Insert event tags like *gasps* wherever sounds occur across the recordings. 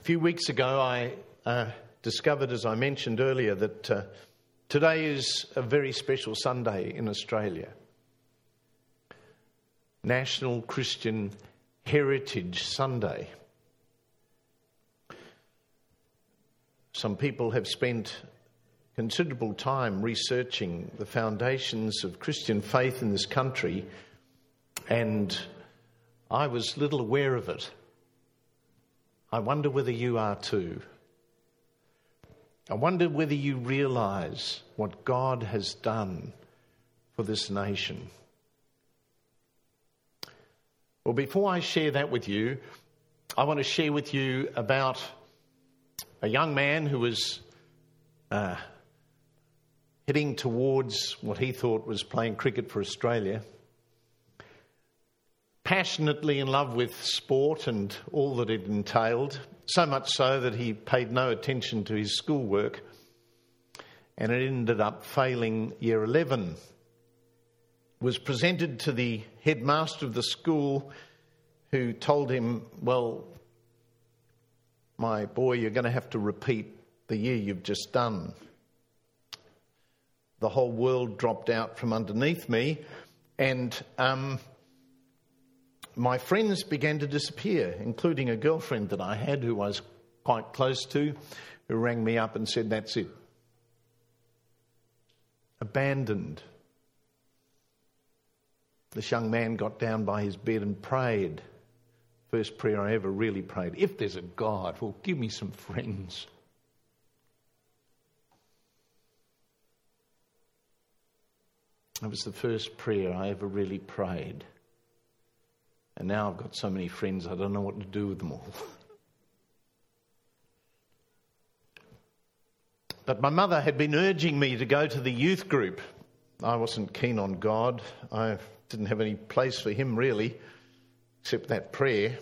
A few weeks ago, I uh, discovered, as I mentioned earlier, that uh, today is a very special Sunday in Australia National Christian Heritage Sunday. Some people have spent considerable time researching the foundations of Christian faith in this country, and I was little aware of it. I wonder whether you are too. I wonder whether you realize what God has done for this nation. Well, before I share that with you, I want to share with you about a young man who was uh, heading towards what he thought was playing cricket for Australia passionately in love with sport and all that it entailed, so much so that he paid no attention to his schoolwork and it ended up failing year 11. Was presented to the headmaster of the school who told him, Well, my boy, you're going to have to repeat the year you've just done. The whole world dropped out from underneath me, and um, my friends began to disappear, including a girlfriend that I had who I was quite close to, who rang me up and said, That's it. Abandoned. This young man got down by his bed and prayed. First prayer I ever really prayed. If there's a God, well, give me some friends. That was the first prayer I ever really prayed. And now I've got so many friends, I don't know what to do with them all. *laughs* But my mother had been urging me to go to the youth group. I wasn't keen on God. I didn't have any place for Him really, except that prayer.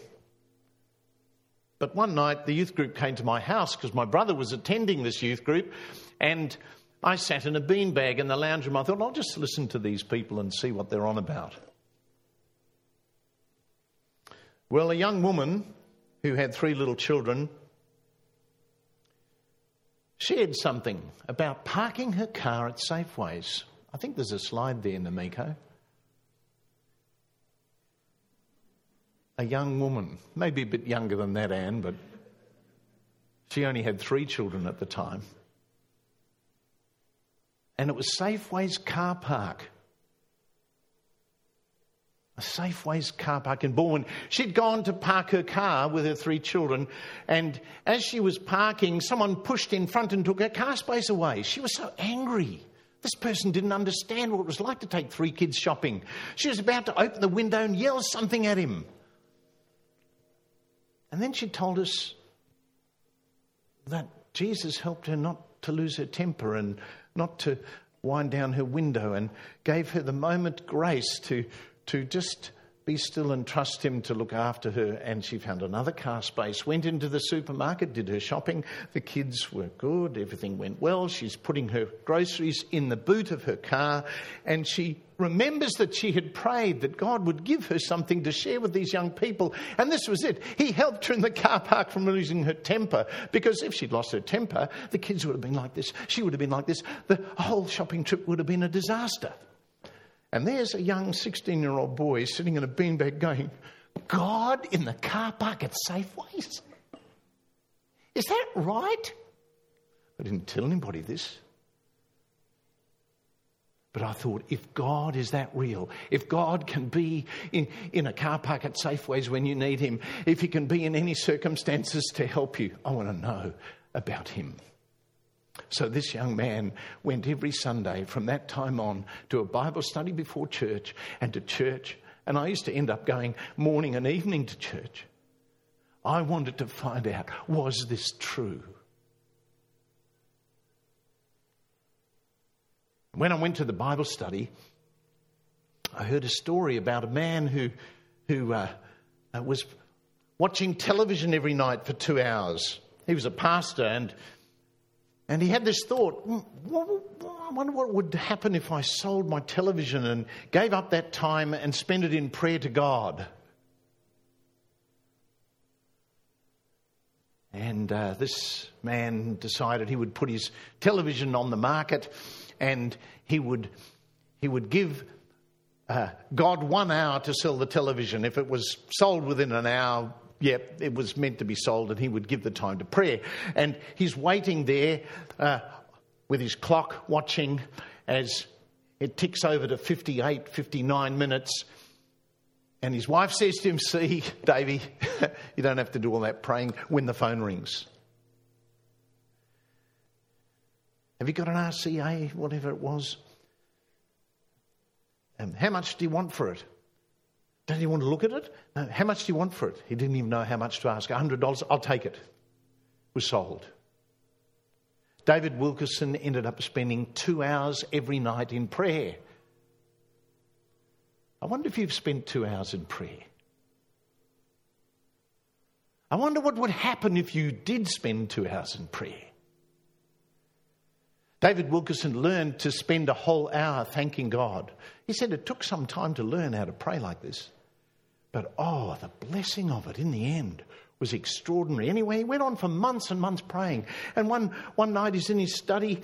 But one night the youth group came to my house because my brother was attending this youth group, and I sat in a beanbag in the lounge room. I thought, I'll just listen to these people and see what they're on about. Well, a young woman who had three little children shared something about parking her car at Safeways. I think there's a slide there, Namiko. A young woman, maybe a bit younger than that, Anne, but she only had three children at the time. And it was Safeway's car park a Safeways car park in Balwyn. She'd gone to park her car with her three children, and as she was parking, someone pushed in front and took her car space away. She was so angry. This person didn't understand what it was like to take three kids shopping. She was about to open the window and yell something at him. And then she told us that Jesus helped her not to lose her temper and not to wind down her window and gave her the moment grace to to just be still and trust him to look after her. And she found another car space, went into the supermarket, did her shopping. The kids were good, everything went well. She's putting her groceries in the boot of her car, and she remembers that she had prayed that God would give her something to share with these young people. And this was it. He helped her in the car park from losing her temper, because if she'd lost her temper, the kids would have been like this, she would have been like this, the whole shopping trip would have been a disaster. And there's a young 16 year old boy sitting in a beanbag going, God in the car park at Safeways? Is that right? I didn't tell anybody this. But I thought, if God is that real, if God can be in, in a car park at Safeways when you need Him, if He can be in any circumstances to help you, I want to know about Him. So this young man went every Sunday from that time on to a Bible study before church and to church. And I used to end up going morning and evening to church. I wanted to find out was this true? When I went to the Bible study, I heard a story about a man who, who uh, uh was watching television every night for two hours. He was a pastor and and he had this thought hmm, I wonder what would happen if I sold my television and gave up that time and spent it in prayer to God. And uh, this man decided he would put his television on the market and he would, he would give uh, God one hour to sell the television. If it was sold within an hour, yep, it was meant to be sold, and he would give the time to prayer. And he's waiting there uh, with his clock, watching as it ticks over to 58, 59 minutes. And his wife says to him, See, Davy, *laughs* you don't have to do all that praying when the phone rings. Have you got an RCA, whatever it was? How much do you want for it? Don't you want to look at it? No, how much do you want for it? He didn't even know how much to ask. $100, I'll take it. it was sold. David Wilkerson ended up spending two hours every night in prayer. I wonder if you've spent two hours in prayer. I wonder what would happen if you did spend two hours in prayer. David Wilkerson learned to spend a whole hour thanking God. He said it took some time to learn how to pray like this. But oh, the blessing of it in the end was extraordinary. Anyway, he went on for months and months praying. And one, one night he's in his study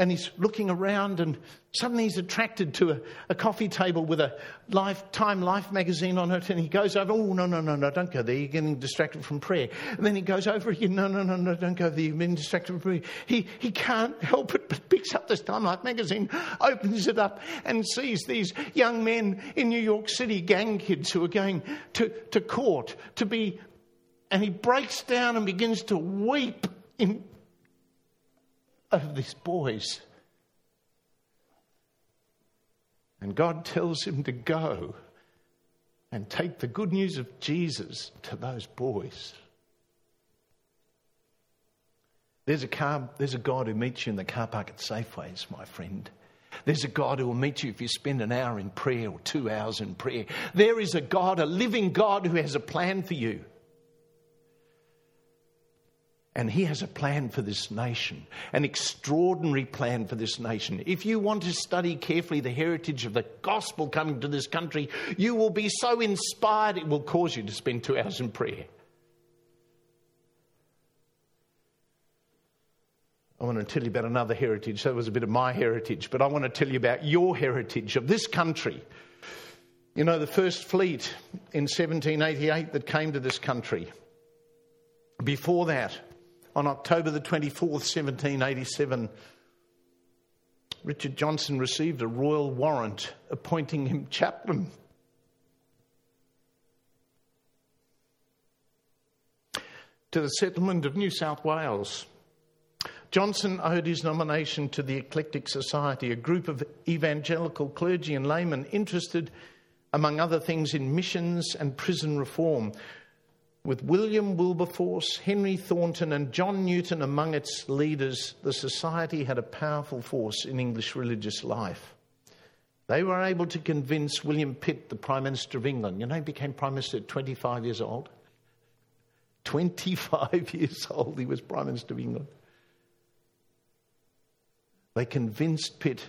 and he's looking around and suddenly he's attracted to a, a coffee table with a Lifetime Life magazine on it and he goes over, oh, no, no, no, no, don't go there, you're getting distracted from prayer. And then he goes over again, no, no, no, no, don't go there, you're being distracted from prayer. He, he can't help it but picks up this Time Life magazine, opens it up and sees these young men in New York City, gang kids who are going to, to court to be and he breaks down and begins to weep in, over these boys. And God tells him to go and take the good news of Jesus to those boys. There's a, car, there's a God who meets you in the car park at Safeways, my friend. There's a God who will meet you if you spend an hour in prayer or two hours in prayer. There is a God, a living God, who has a plan for you. And he has a plan for this nation, an extraordinary plan for this nation. If you want to study carefully the heritage of the gospel coming to this country, you will be so inspired it will cause you to spend two hours in prayer. I want to tell you about another heritage. That was a bit of my heritage, but I want to tell you about your heritage of this country. You know, the first fleet in 1788 that came to this country. Before that, on October the 24th, 1787, Richard Johnson received a royal warrant appointing him chaplain. To the settlement of New South Wales. Johnson owed his nomination to the Eclectic Society, a group of evangelical clergy and laymen interested, among other things, in missions and prison reform with William Wilberforce, Henry Thornton, and John Newton among its leaders, the Society had a powerful force in English religious life. They were able to convince William Pitt, the Prime Minister of England, you know, he became Prime Minister at 25 years old. 25 *laughs* years old, he was Prime Minister of England. They convinced Pitt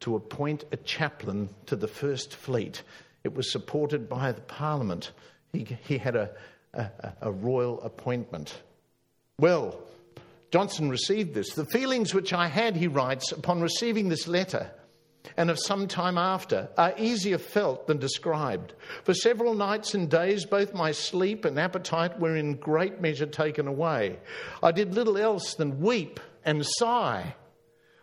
to appoint a chaplain to the First Fleet. It was supported by the Parliament. He, he had a, a, a royal appointment. Well, Johnson received this. The feelings which I had, he writes, upon receiving this letter and of some time after are easier felt than described. For several nights and days, both my sleep and appetite were in great measure taken away. I did little else than weep and sigh,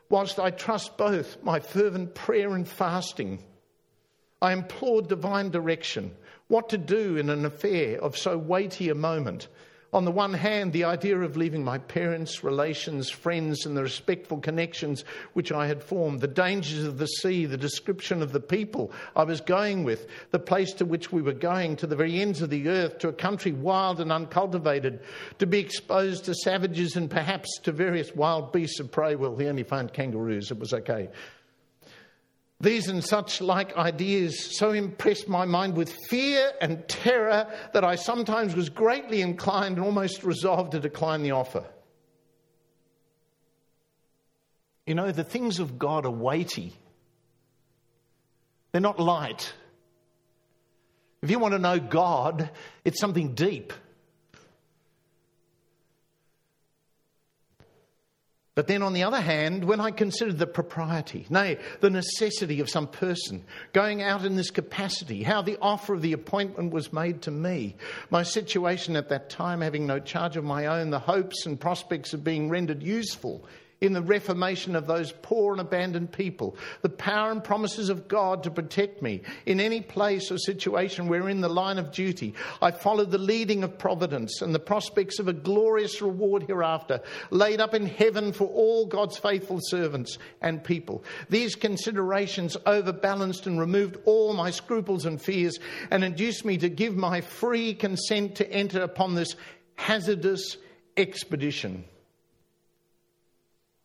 whilst I trust both my fervent prayer and fasting. I implored divine direction what to do in an affair of so weighty a moment. On the one hand, the idea of leaving my parents, relations, friends, and the respectful connections which I had formed, the dangers of the sea, the description of the people I was going with, the place to which we were going, to the very ends of the earth, to a country wild and uncultivated, to be exposed to savages and perhaps to various wild beasts of prey. Well, he only found kangaroos, it was okay. These and such like ideas so impressed my mind with fear and terror that I sometimes was greatly inclined and almost resolved to decline the offer. You know, the things of God are weighty, they're not light. If you want to know God, it's something deep. But then, on the other hand, when I considered the propriety, nay, the necessity of some person going out in this capacity, how the offer of the appointment was made to me, my situation at that time, having no charge of my own, the hopes and prospects of being rendered useful in the reformation of those poor and abandoned people, the power and promises of God to protect me in any place or situation where in the line of duty I followed the leading of providence and the prospects of a glorious reward hereafter laid up in heaven for all God's faithful servants and people. These considerations overbalanced and removed all my scruples and fears and induced me to give my free consent to enter upon this hazardous expedition.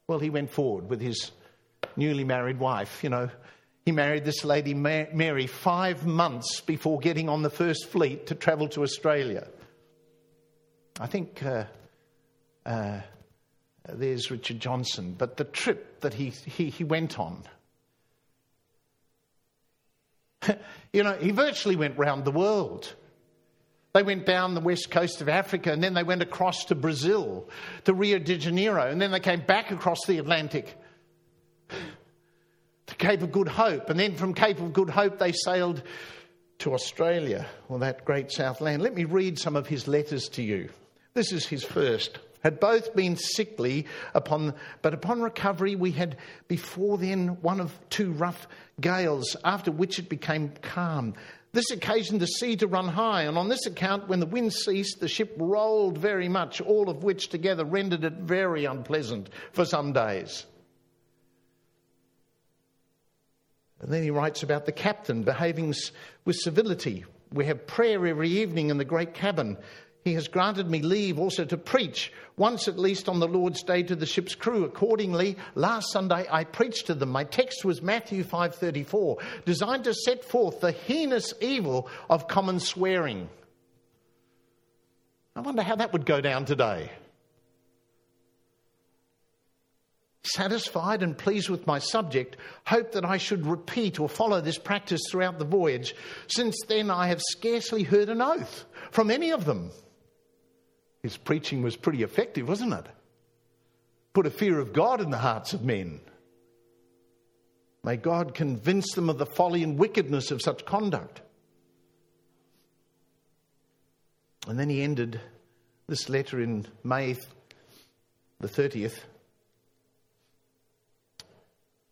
Well, he went forward with his newly married wife. You know, he married this lady, Mary, five months before getting on the first fleet to travel to Australia. I think uh, uh, there's Richard Johnson, but the trip that he, he, he went on, *laughs* you know, he virtually went round the world. They went down the west coast of Africa and then they went across to Brazil, to Rio de Janeiro, and then they came back across the Atlantic *gasps* to Cape of Good Hope. And then from Cape of Good Hope, they sailed to Australia, or that great south land. Let me read some of his letters to you. This is his first. Had both been sickly upon, but upon recovery we had before then one of two rough gales, after which it became calm. This occasioned the sea to run high, and on this account, when the wind ceased, the ship rolled very much, all of which together rendered it very unpleasant for some days. And then he writes about the captain behaving with civility. We have prayer every evening in the great cabin. He has granted me leave also to preach, once at least on the Lord's day to the ship's crew. Accordingly, last Sunday I preached to them. My text was Matthew 5:34, designed to set forth the heinous evil of common swearing. I wonder how that would go down today. Satisfied and pleased with my subject, hope that I should repeat or follow this practice throughout the voyage. Since then, I have scarcely heard an oath from any of them. His preaching was pretty effective, wasn't it? Put a fear of God in the hearts of men. May God convince them of the folly and wickedness of such conduct. And then he ended this letter in May the 30th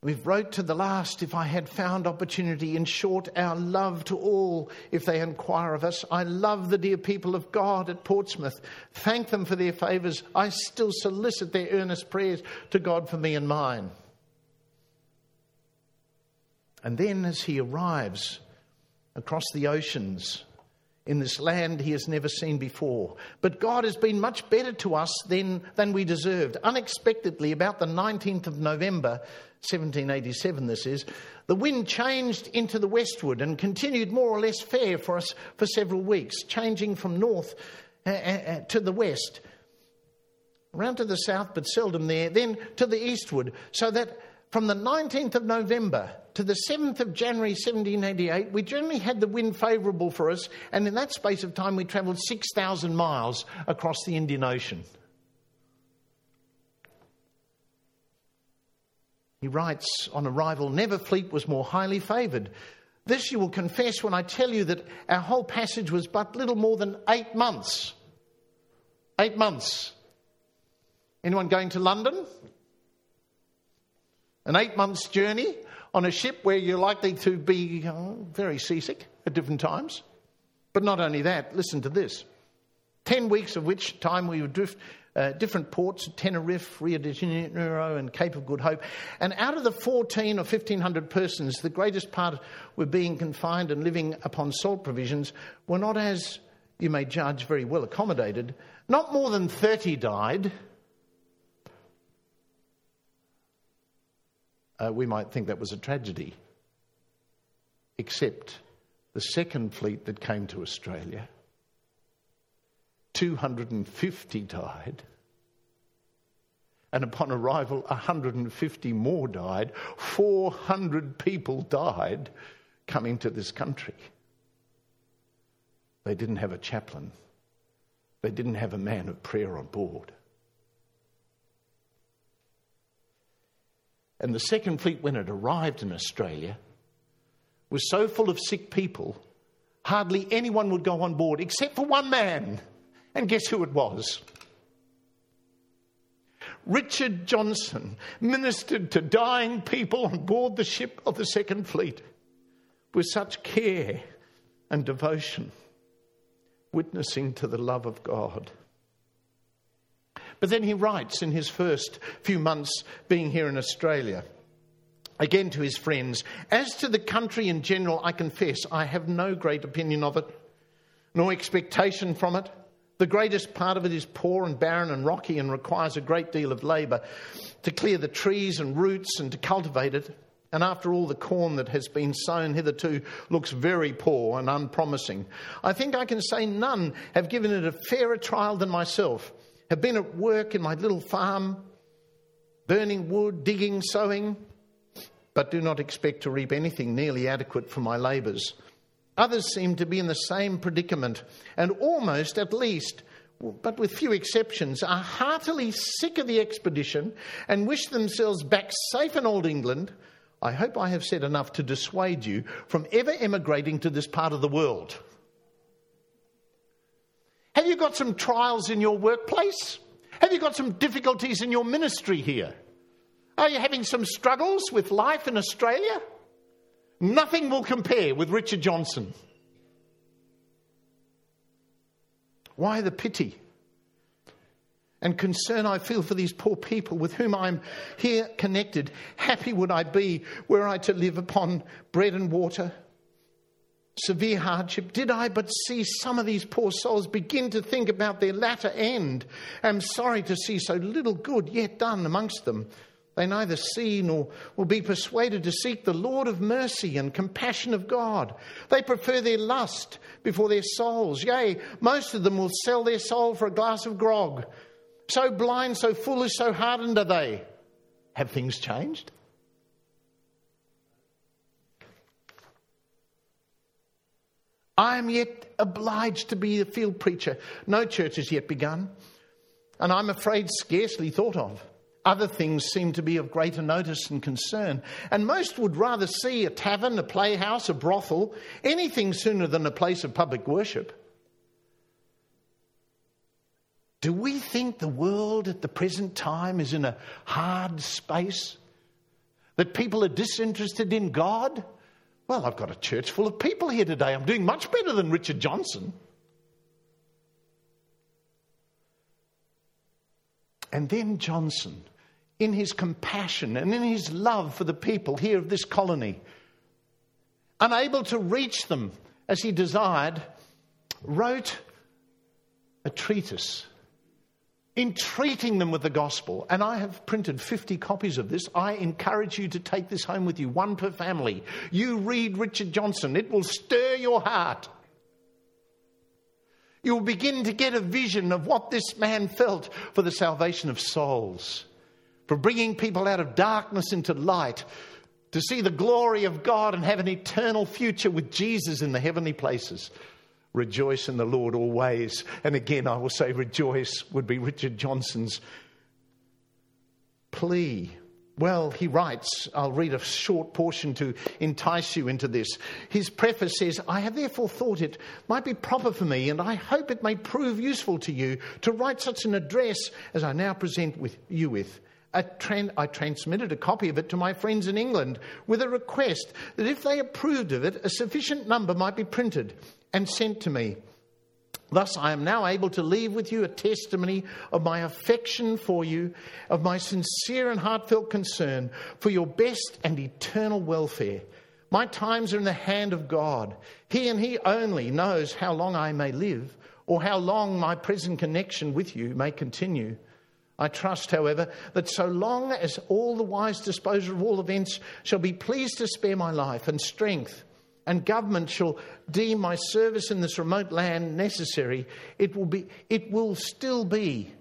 We've wrote to the last, if I had found opportunity. In short, our love to all, if they inquire of us. I love the dear people of God at Portsmouth. Thank them for their favours. I still solicit their earnest prayers to God for me and mine. And then, as he arrives across the oceans, in this land he has never seen before. But God has been much better to us than, than we deserved. Unexpectedly, about the 19th of November, 1787 this is, the wind changed into the westward and continued more or less fair for us for several weeks, changing from north uh, uh, uh, to the west, around to the south, but seldom there, then to the eastward, so that from the 19th of November to the 7th of January 1788, we generally had the wind favourable for us, and in that space of time, we travelled 6,000 miles across the Indian Ocean. He writes on arrival Never fleet was more highly favoured. This you will confess when I tell you that our whole passage was but little more than eight months. Eight months. Anyone going to London? An eight months journey on a ship where you're likely to be uh, very seasick at different times. But not only that, listen to this. Ten weeks of which time we would drift uh, different ports, Tenerife, Rio de Janeiro, and Cape of Good Hope. And out of the 14 or 1500 persons, the greatest part were being confined and living upon salt provisions, were not, as you may judge, very well accommodated. Not more than 30 died. Uh, we might think that was a tragedy, except the second fleet that came to Australia 250 died. And upon arrival, 150 more died. 400 people died coming to this country. They didn't have a chaplain, they didn't have a man of prayer on board. And the second fleet, when it arrived in Australia, was so full of sick people, hardly anyone would go on board except for one man. And guess who it was? Richard Johnson ministered to dying people on board the ship of the Second Fleet with such care and devotion, witnessing to the love of God. But then he writes in his first few months being here in Australia, again to his friends, As to the country in general, I confess I have no great opinion of it, nor expectation from it. The greatest part of it is poor and barren and rocky and requires a great deal of labour to clear the trees and roots and to cultivate it. And after all, the corn that has been sown hitherto looks very poor and unpromising. I think I can say none have given it a fairer trial than myself, have been at work in my little farm, burning wood, digging, sowing, but do not expect to reap anything nearly adequate for my labours. Others seem to be in the same predicament and almost, at least, but with few exceptions, are heartily sick of the expedition and wish themselves back safe in old England. I hope I have said enough to dissuade you from ever emigrating to this part of the world. Have you got some trials in your workplace? Have you got some difficulties in your ministry here? Are you having some struggles with life in Australia? Nothing will compare with Richard Johnson. Why the pity and concern I feel for these poor people with whom I'm here connected? Happy would I be were I to live upon bread and water. Severe hardship. Did I but see some of these poor souls begin to think about their latter end? Am sorry to see so little good yet done amongst them. They neither see nor will be persuaded to seek the Lord of mercy and compassion of God. They prefer their lust before their souls. Yea, most of them will sell their soul for a glass of grog. So blind, so foolish, so hardened are they. Have things changed? I am yet obliged to be a field preacher. No church has yet begun, and I'm afraid scarcely thought of. Other things seem to be of greater notice and concern, and most would rather see a tavern, a playhouse, a brothel, anything sooner than a place of public worship. Do we think the world at the present time is in a hard space? That people are disinterested in God? Well, I've got a church full of people here today. I'm doing much better than Richard Johnson. And then Johnson in his compassion and in his love for the people here of this colony, unable to reach them as he desired, wrote a treatise entreating them with the gospel. And I have printed 50 copies of this. I encourage you to take this home with you, one per family. You read Richard Johnson, it will stir your heart. You'll begin to get a vision of what this man felt for the salvation of souls for bringing people out of darkness into light, to see the glory of God and have an eternal future with Jesus in the heavenly places. Rejoice in the Lord always. And again, I will say, rejoice would be Richard Johnson's plea. Well, he writes, I'll read a short portion to entice you into this. His preface says, I have therefore thought it might be proper for me, and I hope it may prove useful to you, to write such an address as I now present with you with. I transmitted a copy of it to my friends in England with a request that if they approved of it, a sufficient number might be printed and sent to me. Thus, I am now able to leave with you a testimony of my affection for you, of my sincere and heartfelt concern for your best and eternal welfare. My times are in the hand of God. He and He only knows how long I may live or how long my present connection with you may continue. I trust, however, that so long as all the wise disposer of all events shall be pleased to spare my life and strength, and government shall deem my service in this remote land necessary, it will, be, it will still be,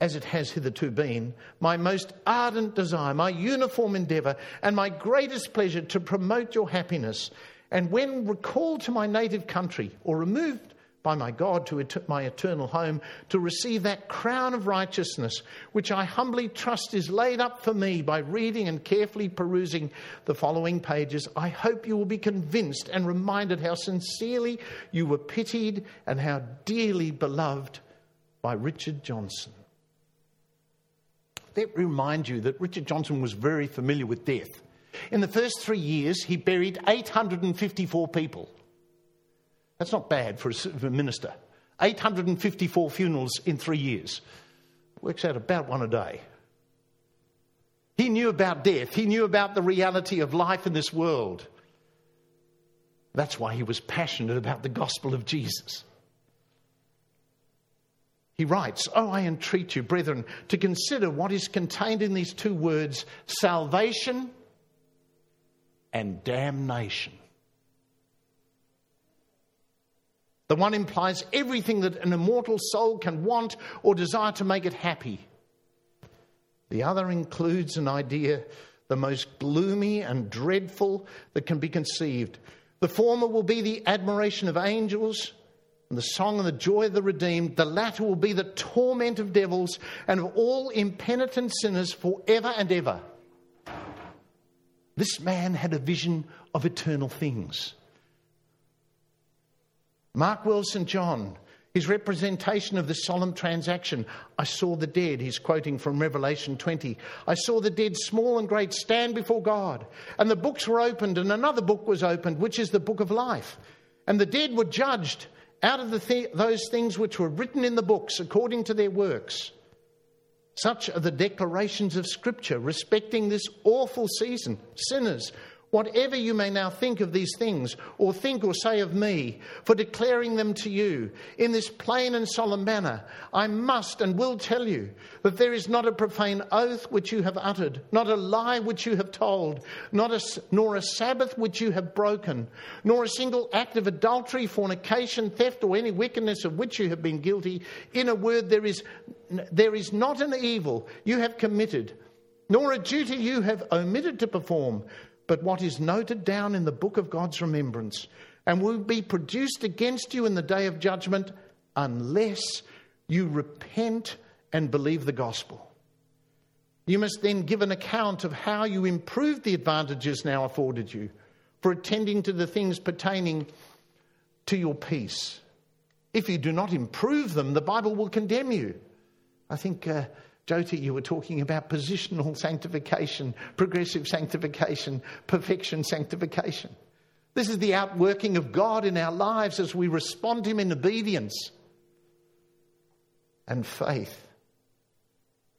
as it has hitherto been, my most ardent desire, my uniform endeavour, and my greatest pleasure to promote your happiness. And when recalled to my native country or removed by my God to et- my eternal home, to receive that crown of righteousness, which I humbly trust is laid up for me by reading and carefully perusing the following pages. I hope you will be convinced and reminded how sincerely you were pitied and how dearly beloved by Richard Johnson. Let me remind you that Richard Johnson was very familiar with death. In the first three years, he buried 854 people. That's not bad for a minister. 854 funerals in three years. Works out about one a day. He knew about death. He knew about the reality of life in this world. That's why he was passionate about the gospel of Jesus. He writes, Oh, I entreat you, brethren, to consider what is contained in these two words salvation and damnation. The one implies everything that an immortal soul can want or desire to make it happy. The other includes an idea the most gloomy and dreadful that can be conceived. The former will be the admiration of angels and the song and the joy of the redeemed. The latter will be the torment of devils and of all impenitent sinners forever and ever. This man had a vision of eternal things. Mark Wilson John, his representation of the solemn transaction. I saw the dead, he's quoting from Revelation 20. I saw the dead, small and great, stand before God. And the books were opened, and another book was opened, which is the book of life. And the dead were judged out of th- those things which were written in the books according to their works. Such are the declarations of Scripture respecting this awful season. Sinners, whatever you may now think of these things, or think or say of me, for declaring them to you in this plain and solemn manner, I must and will tell you that there is not a profane oath which you have uttered, not a lie which you have told, not a, nor a Sabbath which you have broken, nor a single act of adultery, fornication, theft, or any wickedness of which you have been guilty. In a word, there is, there is not an evil you have committed nor a duty you have omitted to perform, but what is noted down in the book of God's remembrance, and will be produced against you in the day of judgment unless you repent and believe the gospel. You must then give an account of how you improved the advantages now afforded you for attending to the things pertaining to your peace. If you do not improve them, the Bible will condemn you. I think uh, Jyoti, you were talking about positional sanctification, progressive sanctification, perfection sanctification. This is the outworking of God in our lives as we respond to Him in obedience and faith.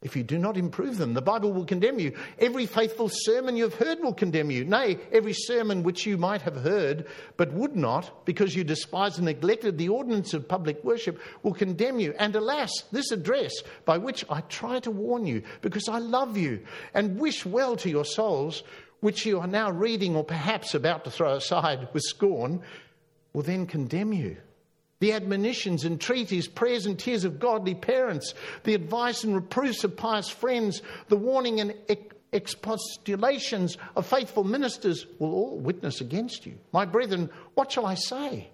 If you do not improve them, the Bible will condemn you. Every faithful sermon you have heard will condemn you. Nay, every sermon which you might have heard but would not, because you despised and neglected the ordinance of public worship, will condemn you. And alas, this address by which I try to warn you, because I love you and wish well to your souls, which you are now reading or perhaps about to throw aside with scorn, will then condemn you the admonitions, entreaties, prayers, and tears of godly parents, the advice and reproofs of pious friends, the warning and expostulations of faithful ministers will all witness against you. My brethren, what shall I say?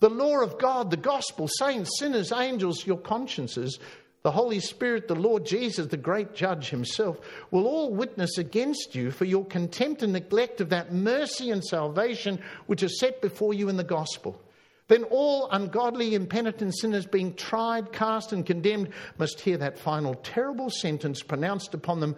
The law of God, the gospel, saints, sinners, angels, your consciences, the Holy Spirit, the Lord Jesus, the great judge himself, will all witness against you for your contempt and neglect of that mercy and salvation which is set before you in the gospel. Then all ungodly, impenitent sinners being tried, cast, and condemned must hear that final terrible sentence pronounced upon them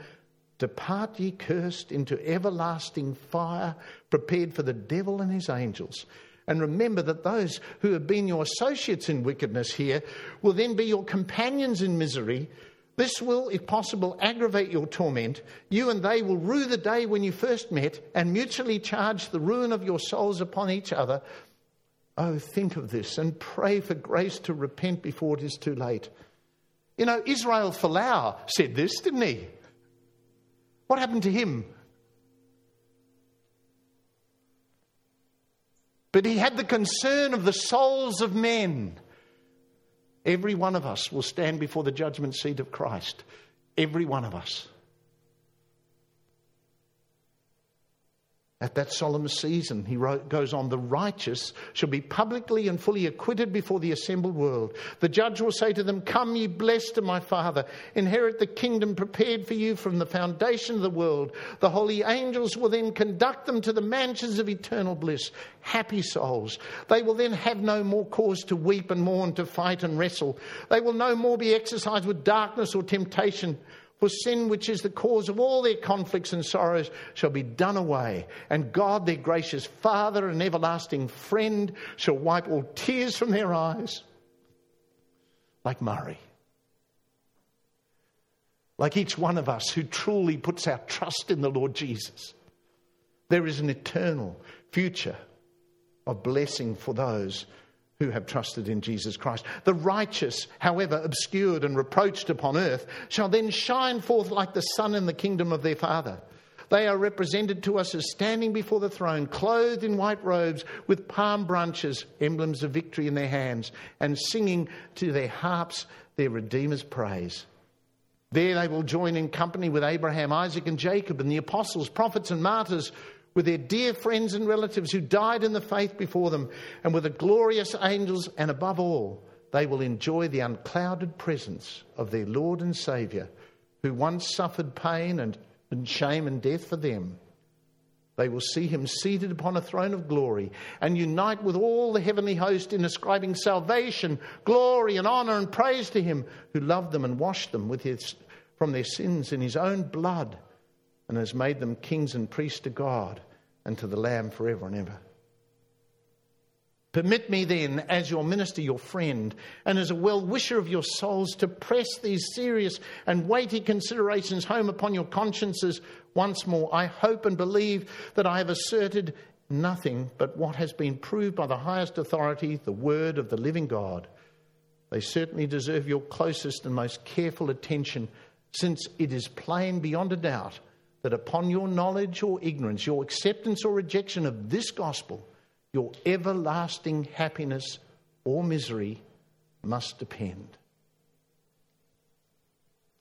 Depart ye cursed into everlasting fire, prepared for the devil and his angels. And remember that those who have been your associates in wickedness here will then be your companions in misery. This will, if possible, aggravate your torment. You and they will rue the day when you first met and mutually charge the ruin of your souls upon each other Oh, think of this and pray for grace to repent before it is too late. You know, Israel Folau said this, didn't he? What happened to him? But he had the concern of the souls of men. Every one of us will stand before the judgment seat of Christ. Every one of us. At that solemn season, he wrote, goes on, the righteous shall be publicly and fully acquitted before the assembled world. The judge will say to them, Come, ye blessed of my Father, inherit the kingdom prepared for you from the foundation of the world. The holy angels will then conduct them to the mansions of eternal bliss. Happy souls. They will then have no more cause to weep and mourn, to fight and wrestle. They will no more be exercised with darkness or temptation. For sin, which is the cause of all their conflicts and sorrows, shall be done away. And God, their gracious Father and everlasting friend, shall wipe all tears from their eyes. Like Murray. Like each one of us who truly puts our trust in the Lord Jesus. There is an eternal future of blessing for those who have trusted in Jesus Christ. The righteous, however obscured and reproached upon earth, shall then shine forth like the sun in the kingdom of their Father. They are represented to us as standing before the throne, clothed in white robes, with palm branches, emblems of victory in their hands, and singing to their harps their Redeemer's praise. There they will join in company with Abraham, Isaac, and Jacob, and the apostles, prophets, and martyrs with their dear friends and relatives who died in the faith before them, and with the glorious angels, and above all, they will enjoy the unclouded presence of their Lord and Saviour, who once suffered pain and, and shame and death for them. They will see him seated upon a throne of glory and unite with all the heavenly host in ascribing salvation, glory, and honour and praise to him who loved them and washed them his, from their sins in his own blood and has made them kings and priests to God and to the Lamb forever and ever. Permit me then, as your minister, your friend, and as a well wisher of your souls, to press these serious and weighty considerations home upon your consciences once more. I hope and believe that I have asserted nothing but what has been proved by the highest authority, the word of the living God. They certainly deserve your closest and most careful attention, since it is plain beyond a doubt that upon your knowledge or ignorance, your acceptance or rejection of this gospel, your everlasting happiness or misery must depend.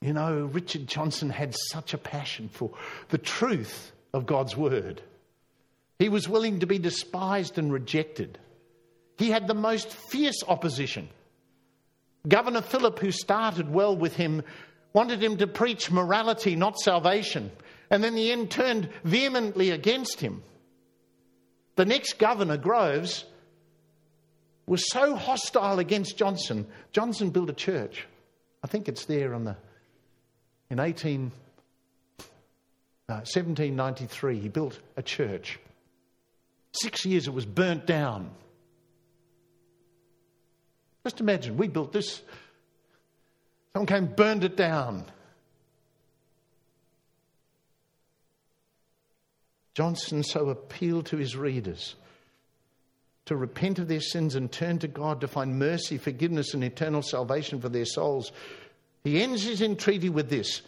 You know, Richard Johnson had such a passion for the truth of God's word. He was willing to be despised and rejected. He had the most fierce opposition. Governor Phillip, who started well with him, wanted him to preach morality, not salvation and then the end turned vehemently against him. The next governor, Groves, was so hostile against Johnson. Johnson built a church. I think it's there on the in 18, uh, 1793. He built a church. Six years it was burnt down. Just imagine, we built this. Someone came, burned it down. Johnson so appealed to his readers to repent of their sins and turn to God to find mercy, forgiveness, and eternal salvation for their souls. He ends his entreaty with this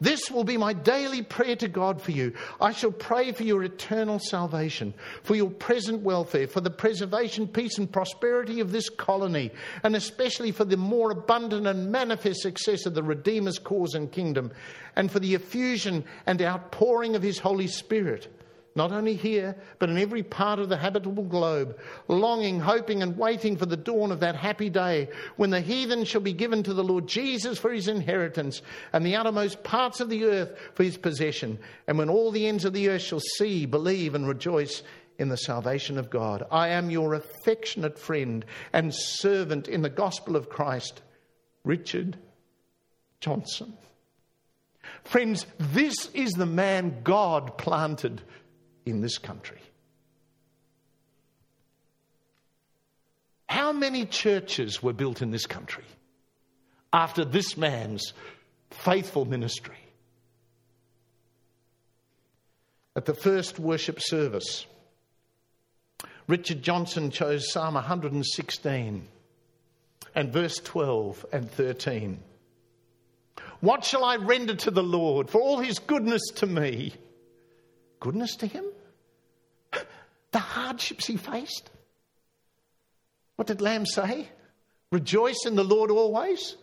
this will be my daily prayer to God for you. I shall pray for your eternal salvation, for your present welfare, for the preservation, peace, and prosperity of this colony, and especially for the more abundant and manifest success of the Redeemer's cause and kingdom, and for the effusion and outpouring of His Holy Spirit not only here, but in every part of the habitable globe, longing, hoping, and waiting for the dawn of that happy day when the heathen shall be given to the Lord Jesus for his inheritance, and the outermost parts of the earth for his possession, and when all the ends of the earth shall see, believe, and rejoice in the salvation of God. I am your affectionate friend and servant in the gospel of Christ, Richard Johnson. Friends, this is the man God planted in this country. How many churches were built in this country after this man's faithful ministry? At the first worship service, Richard Johnson chose Psalm 116 and verse 12 and 13. What shall I render to the Lord for all his goodness to me? Goodness to him? Hardships he faced. What did Lamb say? Rejoice in the Lord always.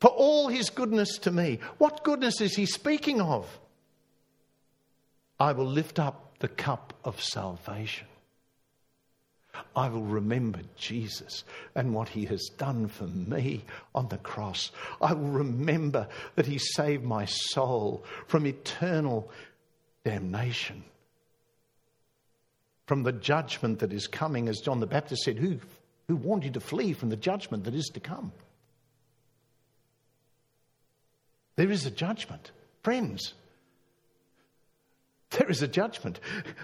For all his goodness to me. What goodness is he speaking of? I will lift up the cup of salvation. I will remember Jesus and what he has done for me on the cross. I will remember that he saved my soul from eternal damnation, from the judgment that is coming, as John the Baptist said, Who, who warned you to flee from the judgment that is to come? There is a judgment. Friends, there is a judgment.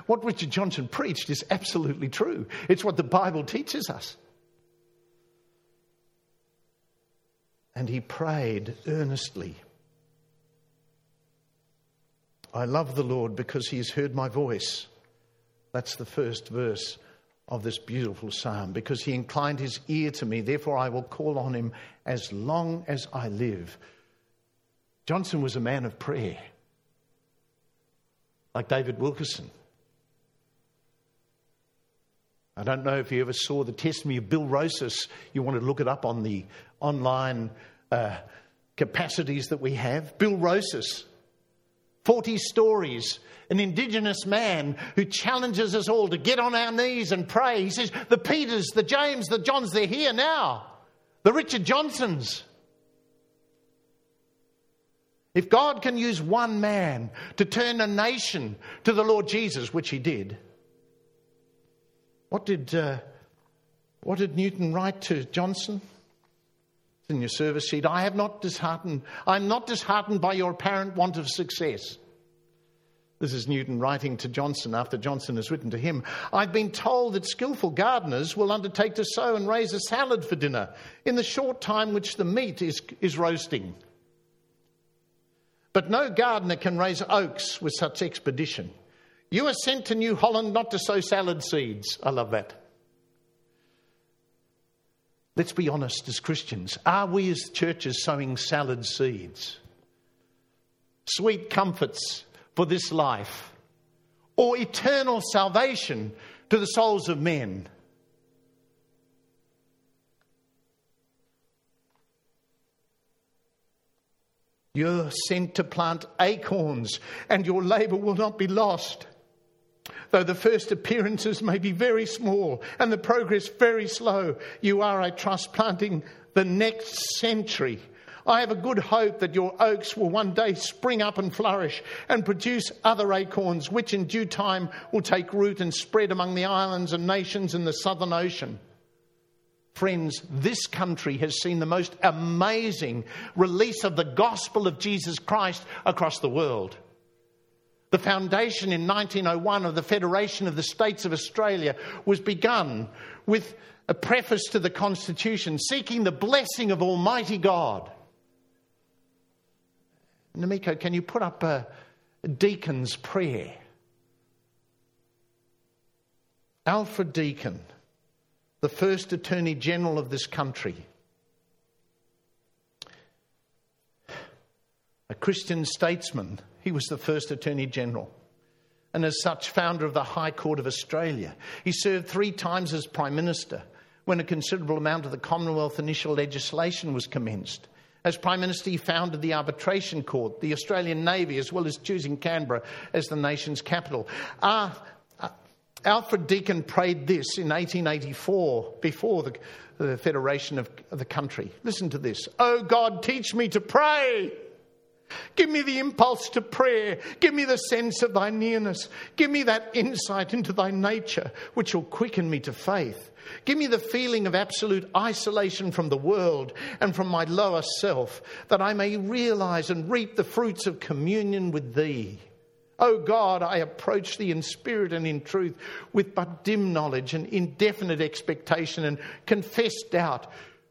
What Richard Johnson preached is absolutely true. It's what the Bible teaches us. And he prayed earnestly. I love the Lord because he has heard my voice. That's the first verse of this beautiful psalm. Because he inclined his ear to me, therefore I will call on him as long as I live. Johnson was a man of prayer like David Wilkerson. I don't know if you ever saw the testimony of Bill Rosas. You want to look it up on the online uh, capacities that we have. Bill Rosas, 40 stories, an Indigenous man who challenges us all to get on our knees and pray. He says, The Peters, the James, the Johns, they're here now. The Richard Johnsons. If God can use one man to turn a nation to the Lord Jesus, which he did, what did, uh, what did Newton write to Johnson? In your service sheet. I have not disheartened, I'm not disheartened by your apparent want of success. This is Newton writing to Johnson after Johnson has written to him. I've been told that skillful gardeners will undertake to sow and raise a salad for dinner in the short time which the meat is, is roasting. But no gardener can raise oaks with such expedition. You are sent to New Holland not to sow salad seeds. I love that. Let's be honest as Christians. Are we as churches sowing salad seeds? Sweet comforts for this life, or eternal salvation to the souls of men? You're sent to plant acorns, and your labor will not be lost. Though the first appearances may be very small and the progress very slow, you are, I trust, planting the next century. I have a good hope that your oaks will one day spring up and flourish and produce other acorns, which in due time will take root and spread among the islands and nations in the Southern Ocean. Friends, this country has seen the most amazing release of the gospel of Jesus Christ across the world. The foundation in 1901 of the Federation of the States of Australia was begun with a preface to the Constitution seeking the blessing of Almighty God. Namiko, can you put up a Deakin's prayer? Alfred Deakin the first Attorney General of this country. A Christian statesman, he was the first Attorney General. And as such, founder of the High Court of Australia. He served three times as Prime Minister when a considerable amount of the Commonwealth initial legislation was commenced. As Prime Minister, he founded the Arbitration Court, the Australian Navy, as well as choosing Canberra as the nation's capital. Uh, Alfred Deakin prayed this in 1884 before the, the federation of the country. Listen to this. Oh God, teach me to pray. Give me the impulse to prayer. Give me the sense of thy nearness. Give me that insight into thy nature, which will quicken me to faith. Give me the feeling of absolute isolation from the world and from my lower self, that I may realize and reap the fruits of communion with thee. O oh God, I approach thee in spirit and in truth with but dim knowledge and indefinite expectation and confessed doubt,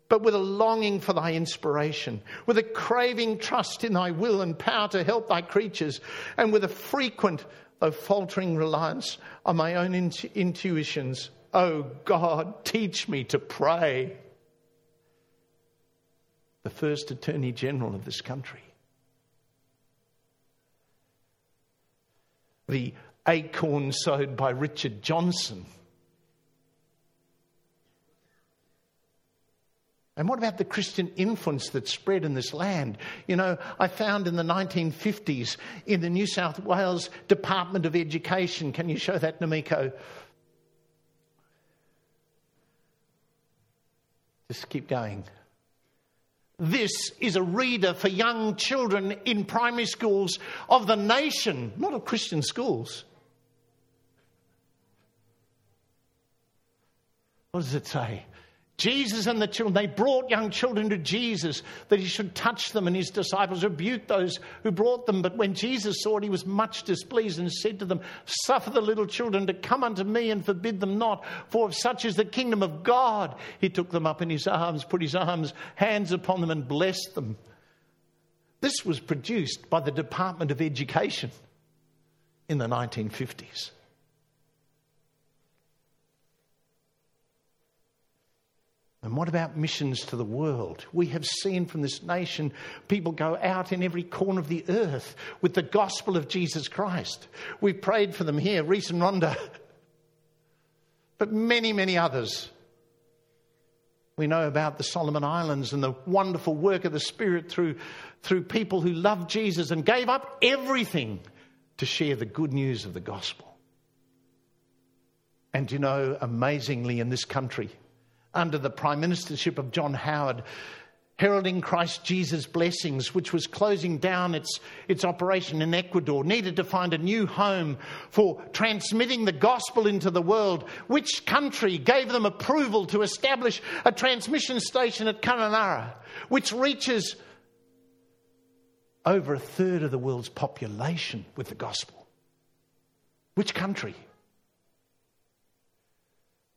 but with a longing for thy inspiration, with a craving trust in thy will and power to help thy creatures, and with a frequent, though faltering reliance on my own intu- intuitions. Oh God, teach me to pray. The first Attorney General of this country the acorn sowed by Richard Johnson. And what about the Christian influence that spread in this land? You know, I found in the 1950s in the New South Wales Department of Education, can you show that, Namiko? Just keep going. This is a reader for young children in primary schools of the nation, not of Christian schools. What does it say? Jesus and the children, they brought young children to Jesus that he should touch them, and his disciples rebuked those who brought them. But when Jesus saw it, he was much displeased and said to them, Suffer the little children to come unto me and forbid them not, for of such is the kingdom of God. He took them up in his arms, put his arms, hands upon them, and blessed them. This was produced by the Department of Education in the 1950s. And what about missions to the world? We have seen from this nation people go out in every corner of the earth with the gospel of Jesus Christ. We've prayed for them here, Reese and Rhonda, *laughs* but many, many others. We know about the Solomon Islands and the wonderful work of the Spirit through, through people who loved Jesus and gave up everything to share the good news of the gospel. And you know, amazingly, in this country, under the prime ministership of John Howard, heralding Christ Jesus' blessings, which was closing down its, its operation in Ecuador, needed to find a new home for transmitting the gospel into the world. Which country gave them approval to establish a transmission station at Kununurra, which reaches over a third of the world's population with the gospel? Which country?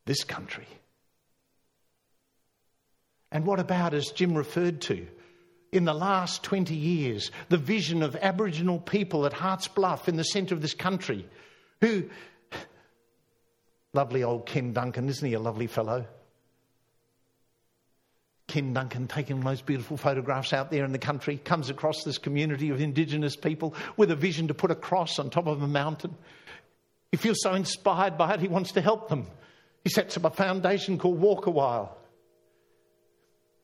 This country. And what about, as Jim referred to, in the last 20 years, the vision of Aboriginal people at Harts Bluff in the centre of this country who, lovely old Ken Duncan, isn't he a lovely fellow? Ken Duncan taking those beautiful photographs out there in the country, comes across this community of Indigenous people with a vision to put a cross on top of a mountain. He feels so inspired by it, he wants to help them. He sets up a foundation called Walk a While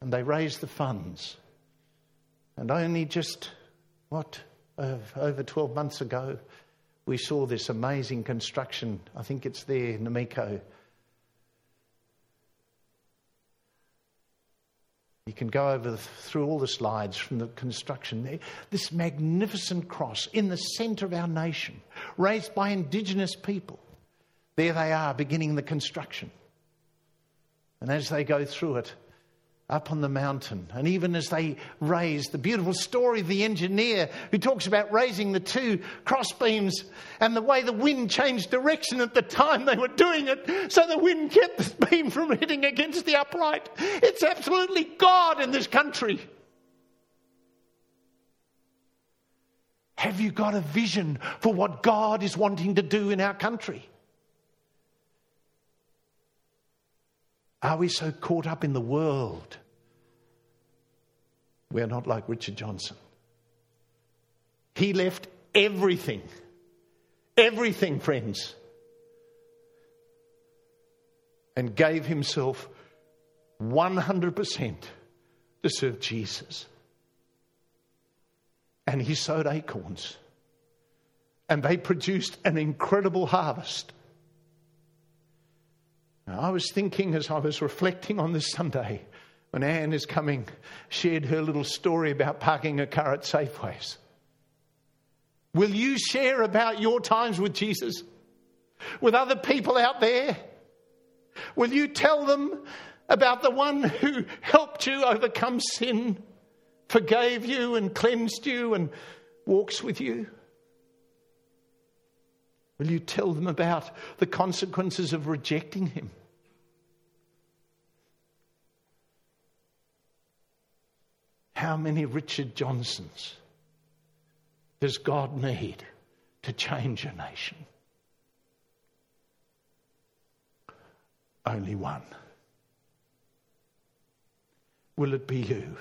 and they raised the funds. And only just, what, uh, over 12 months ago, we saw this amazing construction. I think it's there, Namiko. You can go over through all the slides from the construction. This magnificent cross in the centre of our nation, raised by Indigenous people. There they are beginning the construction. And as they go through it, up on the mountain. And even as they raised the beautiful story of the engineer who talks about raising the two crossbeams and the way the wind changed direction at the time they were doing it, so the wind kept the beam from hitting against the upright. It's absolutely God in this country. Have you got a vision for what God is wanting to do in our country? Are we so caught up in the world? We are not like Richard Johnson. He left everything, everything, friends, and gave himself 100% to serve Jesus. And he sowed acorns, and they produced an incredible harvest. Now, I was thinking as I was reflecting on this Sunday, when Anne is coming, shared her little story about parking a car at Safeways. Will you share about your times with Jesus? With other people out there? Will you tell them about the one who helped you overcome sin, forgave you and cleansed you and walks with you? Will you tell them about the consequences of rejecting Him? How many Richard Johnsons does God need to change a nation? Only one. Will it be you?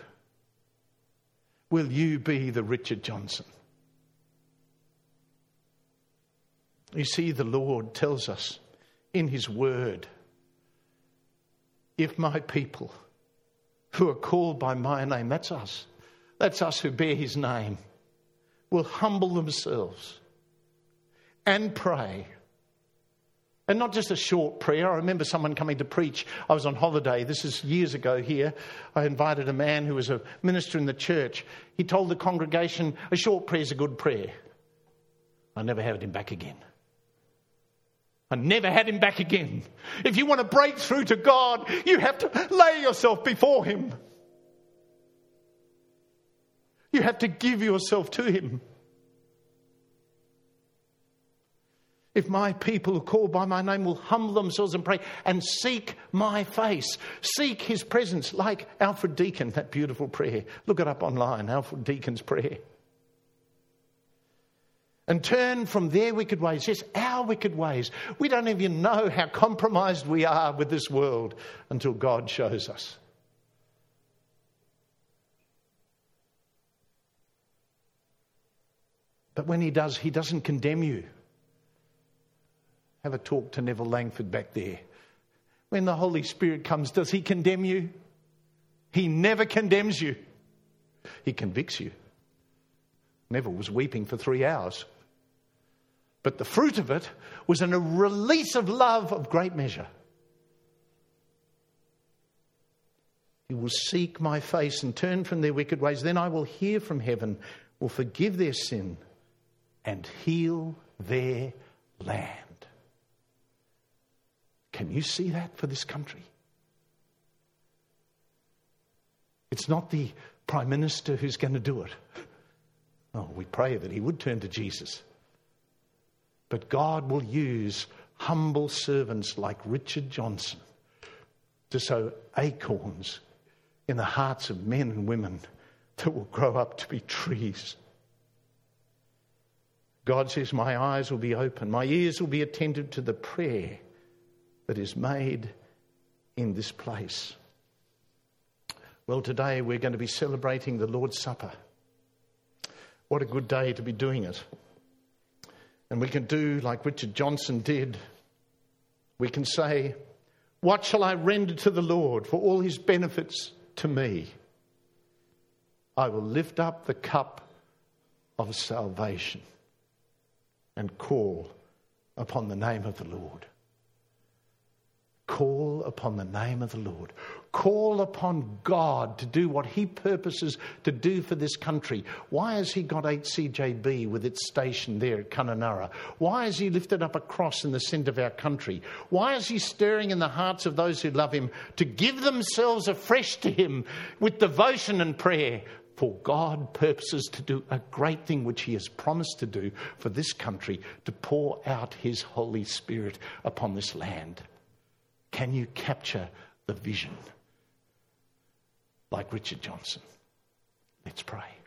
Will you be the Richard Johnson? You see, the Lord tells us in His Word if my people who are called by my name, that's us. That's us who bear his name, will humble themselves and pray. And not just a short prayer. I remember someone coming to preach. I was on holiday. This is years ago here. I invited a man who was a minister in the church. He told the congregation, a short prayer is a good prayer. I never had him back again. I never had him back again. If you want to break through to God, you have to lay yourself before Him. You have to give yourself to Him. If my people who call by my name will humble themselves and pray and seek my face, seek his presence, like Alfred Deakin, that beautiful prayer. Look it up online, Alfred Deakin's prayer and turn from their wicked ways. Yes, our wicked ways. We don't even know how compromised we are with this world until God shows us. But when He does, He doesn't condemn you. Have a talk to Neville Langford back there. When the Holy Spirit comes, does He condemn you? He never condemns you, He convicts you. Neville was weeping for three hours. But the fruit of it was in a release of love of great measure. He will seek my face and turn from their wicked ways. Then I will hear from heaven, will forgive their sin, and heal their land. Can you see that for this country? It's not the Prime Minister who's going to do it. *laughs* Oh, we pray that he would turn to Jesus. But God will use humble servants like Richard Johnson to sow acorns in the hearts of men and women that will grow up to be trees. God says, My eyes will be open, my ears will be attentive to the prayer that is made in this place. Well, today we're going to be celebrating the Lord's Supper. What a good day to be doing it. And we can do like Richard Johnson did. We can say, What shall I render to the Lord for all his benefits to me? I will lift up the cup of salvation and call upon the name of the Lord. Call upon the name of the Lord. Call upon God to do what He purposes to do for this country. Why has He got HCJB with its station there at Kununurra? Why has He lifted up a cross in the centre of our country? Why is He stirring in the hearts of those who love Him to give themselves afresh to Him with devotion and prayer? For God purposes to do a great thing which He has promised to do for this country to pour out His Holy Spirit upon this land. Can you capture the vision like Richard Johnson. Let's pray.